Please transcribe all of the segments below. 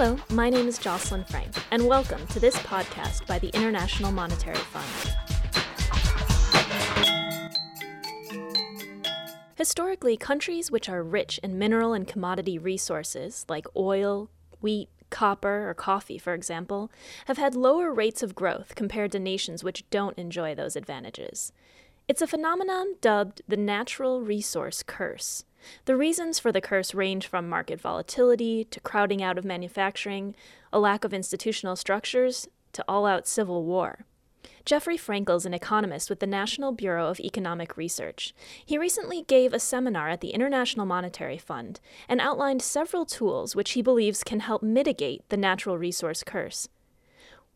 Hello, my name is Jocelyn Frank, and welcome to this podcast by the International Monetary Fund. Historically, countries which are rich in mineral and commodity resources, like oil, wheat, copper, or coffee, for example, have had lower rates of growth compared to nations which don't enjoy those advantages. It's a phenomenon dubbed the natural resource curse. The reasons for the curse range from market volatility to crowding out of manufacturing, a lack of institutional structures, to all out civil war. Jeffrey Frankel is an economist with the National Bureau of Economic Research. He recently gave a seminar at the International Monetary Fund and outlined several tools which he believes can help mitigate the natural resource curse.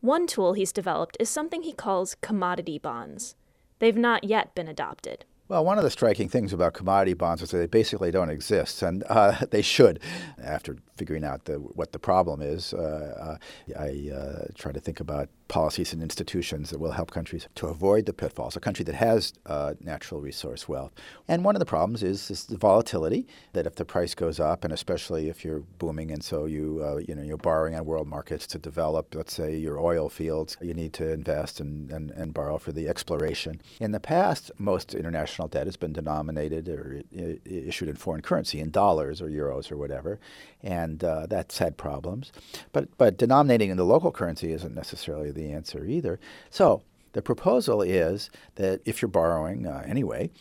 One tool he's developed is something he calls commodity bonds. They've not yet been adopted. Well, one of the striking things about commodity bonds is that they basically don't exist, and uh, they should. After figuring out the, what the problem is, uh, uh, I uh, try to think about policies and institutions that will help countries to avoid the pitfalls. A country that has uh, natural resource wealth, and one of the problems is, is, the volatility. That if the price goes up, and especially if you're booming, and so you uh, you know you're borrowing on world markets to develop, let's say your oil fields, you need to invest and, and, and borrow for the exploration. In the past, most international debt has been denominated or issued in foreign currency, in dollars or euros or whatever, and uh, that's had problems. But but denominating in the local currency isn't necessarily the answer either. So the proposal is that if you're borrowing uh, anyway,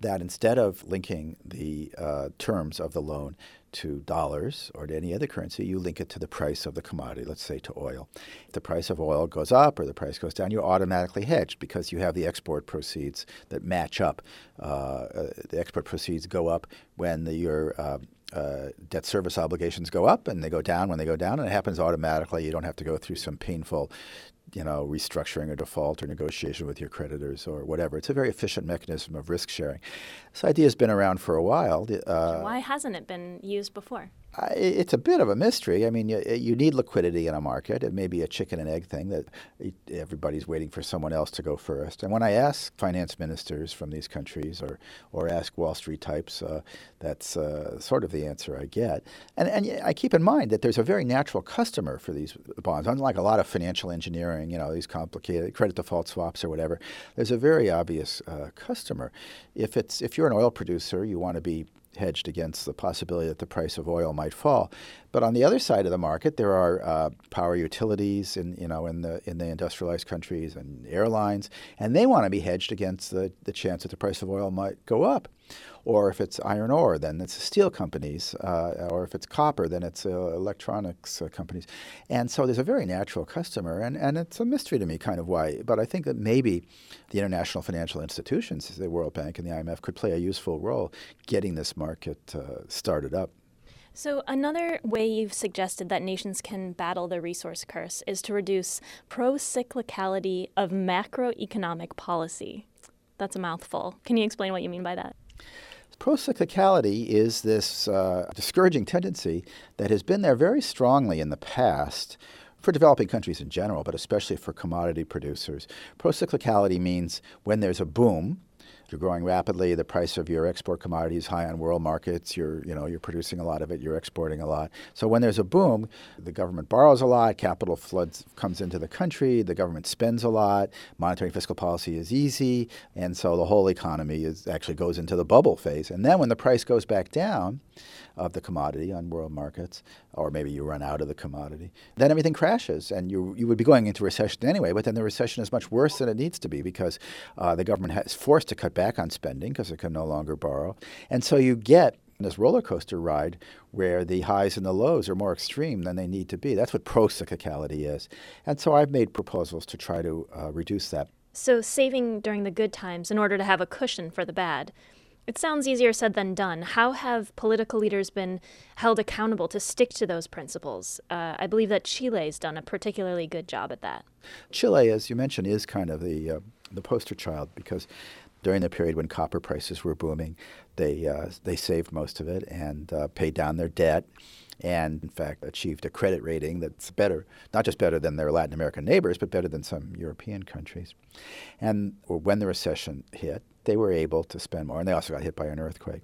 that instead of linking the uh, terms of the loan to dollars or to any other currency, you link it to the price of the commodity, let's say to oil. If the price of oil goes up or the price goes down, you're automatically hedged because you have the export proceeds that match up. Uh, uh, the export proceeds go up when the, your uh, uh, debt service obligations go up and they go down when they go down, and it happens automatically. You don't have to go through some painful you know, restructuring or default or negotiation with your creditors or whatever. It's a very efficient mechanism of risk sharing. This idea has been around for a while. Uh, Why hasn't it been used before? it's a bit of a mystery. I mean, you, you, need liquidity in a market. It may be a chicken and egg thing that everybody's waiting for someone else to go first. And when I ask finance ministers from these countries or, or ask Wall Street types, uh, that's uh, sort of the answer I get. And, and I keep in mind that there's a very natural customer for these bonds. Unlike a lot of financial engineering, you know, these complicated credit default swaps or whatever, there's a very obvious uh, customer. If, it's, if you're an oil producer, you want to be hedged against the possibility that the price of oil might fall. But on the other side of the market, there are uh, power utilities in you know in the in the industrialized countries and airlines, and they want to be hedged against the, the chance that the price of oil might go up. Or if it's iron ore, then it's steel companies. Uh, or if it's copper, then it's uh, electronics uh, companies. And so there's a very natural customer, and, and it's a mystery to me kind of why. But I think that maybe the international financial institutions, the World Bank and the IMF, could play a useful role getting this market uh, started up. So, another way you've suggested that nations can battle the resource curse is to reduce pro cyclicality of macroeconomic policy. That's a mouthful. Can you explain what you mean by that? Procyclicality is this uh, discouraging tendency that has been there very strongly in the past for developing countries in general, but especially for commodity producers. Procyclicality means when there's a boom, you're growing rapidly. The price of your export commodity is high on world markets. You're, you know, you're producing a lot of it. You're exporting a lot. So when there's a boom, the government borrows a lot. Capital floods comes into the country. The government spends a lot. Monetary fiscal policy is easy, and so the whole economy is actually goes into the bubble phase. And then when the price goes back down of the commodity on world markets, or maybe you run out of the commodity, then everything crashes, and you you would be going into recession anyway. But then the recession is much worse than it needs to be because uh, the government is forced to cut back on spending because it can no longer borrow. And so you get this roller coaster ride where the highs and the lows are more extreme than they need to be. That's what procyclicality is. And so I've made proposals to try to uh, reduce that. So, saving during the good times in order to have a cushion for the bad. It sounds easier said than done. How have political leaders been held accountable to stick to those principles? Uh, I believe that Chile's done a particularly good job at that. Chile, as you mentioned, is kind of the uh, the poster child because during the period when copper prices were booming, they uh, they saved most of it and uh, paid down their debt, and in fact achieved a credit rating that's better, not just better than their Latin American neighbors, but better than some European countries. And when the recession hit, they were able to spend more, and they also got hit by an earthquake.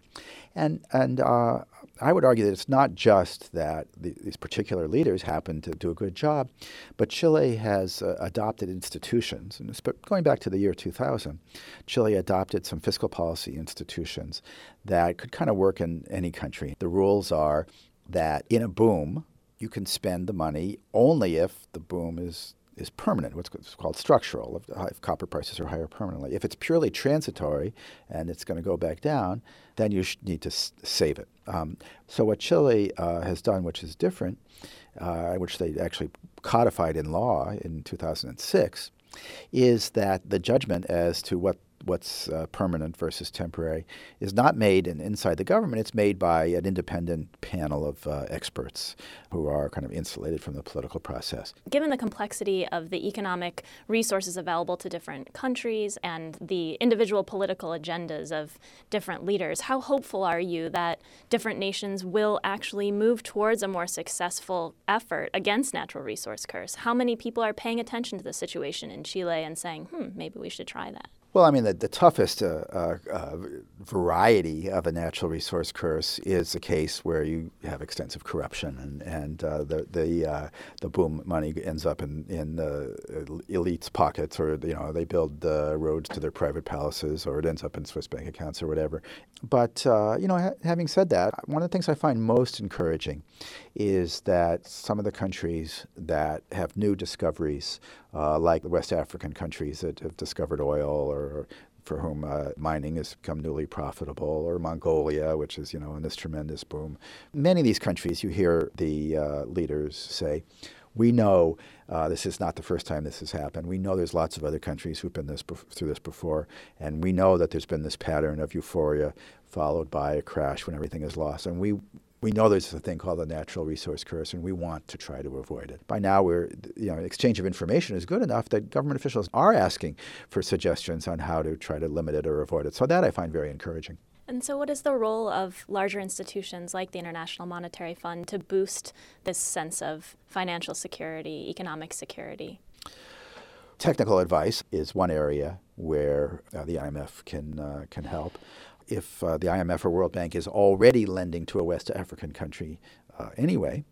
And and uh, I would argue that it's not just that the, these particular leaders happen to do a good job, but Chile has uh, adopted institutions. And going back to the year 2000, Chile adopted some fiscal policy institutions that could kind of work in any country. The rules are that in a boom, you can spend the money only if the boom is is permanent, what's called structural, if, if, copper prices are higher permanently. If it's purely transitory and it's going to go back down, then you need to s- save it. Um, so, what Chile uh, has done, which is different, uh, which they actually codified in law in 2006, is that the judgment as to what what's uh, permanent versus temporary is not made in, inside the government. It's made by an independent panel of uh, experts who are kind of insulated from the political process. Given the complexity of the economic resources available to different countries and the individual political agendas of different leaders, how hopeful are you that different nations will actually move towards a more successful effort against natural resource curse? How many people are paying attention to the situation in Chile and saying, hmm, maybe we should try that? Well, I mean, the, the toughest uh, uh, uh, variety of a natural resource curse is a case where you have extensive corruption and, and uh, the the uh, the boom money ends up in in the elites' pockets, or you know they build uh, roads to their private palaces, or it ends up in Swiss bank accounts or whatever. But you know, ha- having said that, one of the things I find most encouraging is that some of the countries that have new discoveries, like the West African countries that have discovered oil or or for whom uh, mining has become newly profitable, or Mongolia, which is you know in this tremendous boom. Many of these countries, you hear the uh, leaders say, "We know uh, this is not the first time this has happened. We know there's lots of other countries who've been this through this before, and we know that there's been this pattern of euphoria followed by a crash when everything is lost, and we we know there's a thing called the natural resource curse, and we want to try to avoid it. By now, we're you know exchange of information is good enough that government officials are asking for suggestions on how to try to limit it or avoid it. So that I find very encouraging. And so, what is the role of larger institutions like the International Monetary Fund to boost this sense of financial security, economic security? Technical advice is one area where uh, the IMF can uh, can help if uh, the IMF or World Bank is already lending to a West African country uh, anyway,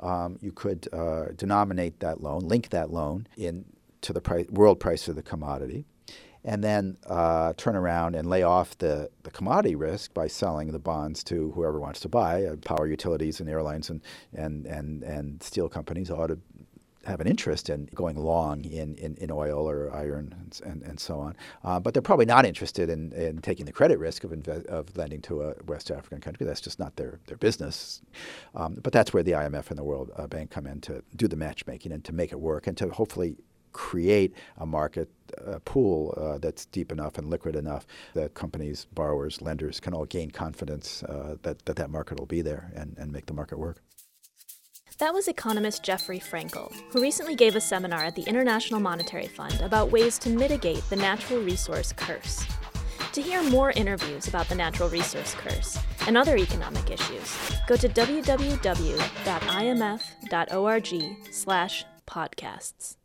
um, you could uh, denominate that loan, link that loan in to the price, world price of the commodity, and then uh, turn around and lay off the, the commodity risk by selling the bonds to whoever wants to buy. Uh, power utilities and airlines and, and, and, and steel companies ought to have an interest in going long in, in, in oil or iron and, and, and so on. Uh, but they're probably not interested in, in taking the credit risk of, inve- of lending to a West African country. That's just not their, their business. Um, but that's where the IMF and the World uh, Bank come in to do the matchmaking and to make it work and to hopefully create a market uh, pool uh, that's deep enough and liquid enough that companies, borrowers, lenders can all gain confidence uh, that, that that market will be there and, and make the market work. That was economist Jeffrey Frankel, who recently gave a seminar at the International Monetary Fund about ways to mitigate the natural resource curse. To hear more interviews about the natural resource curse and other economic issues, go to www.imf.org/podcasts.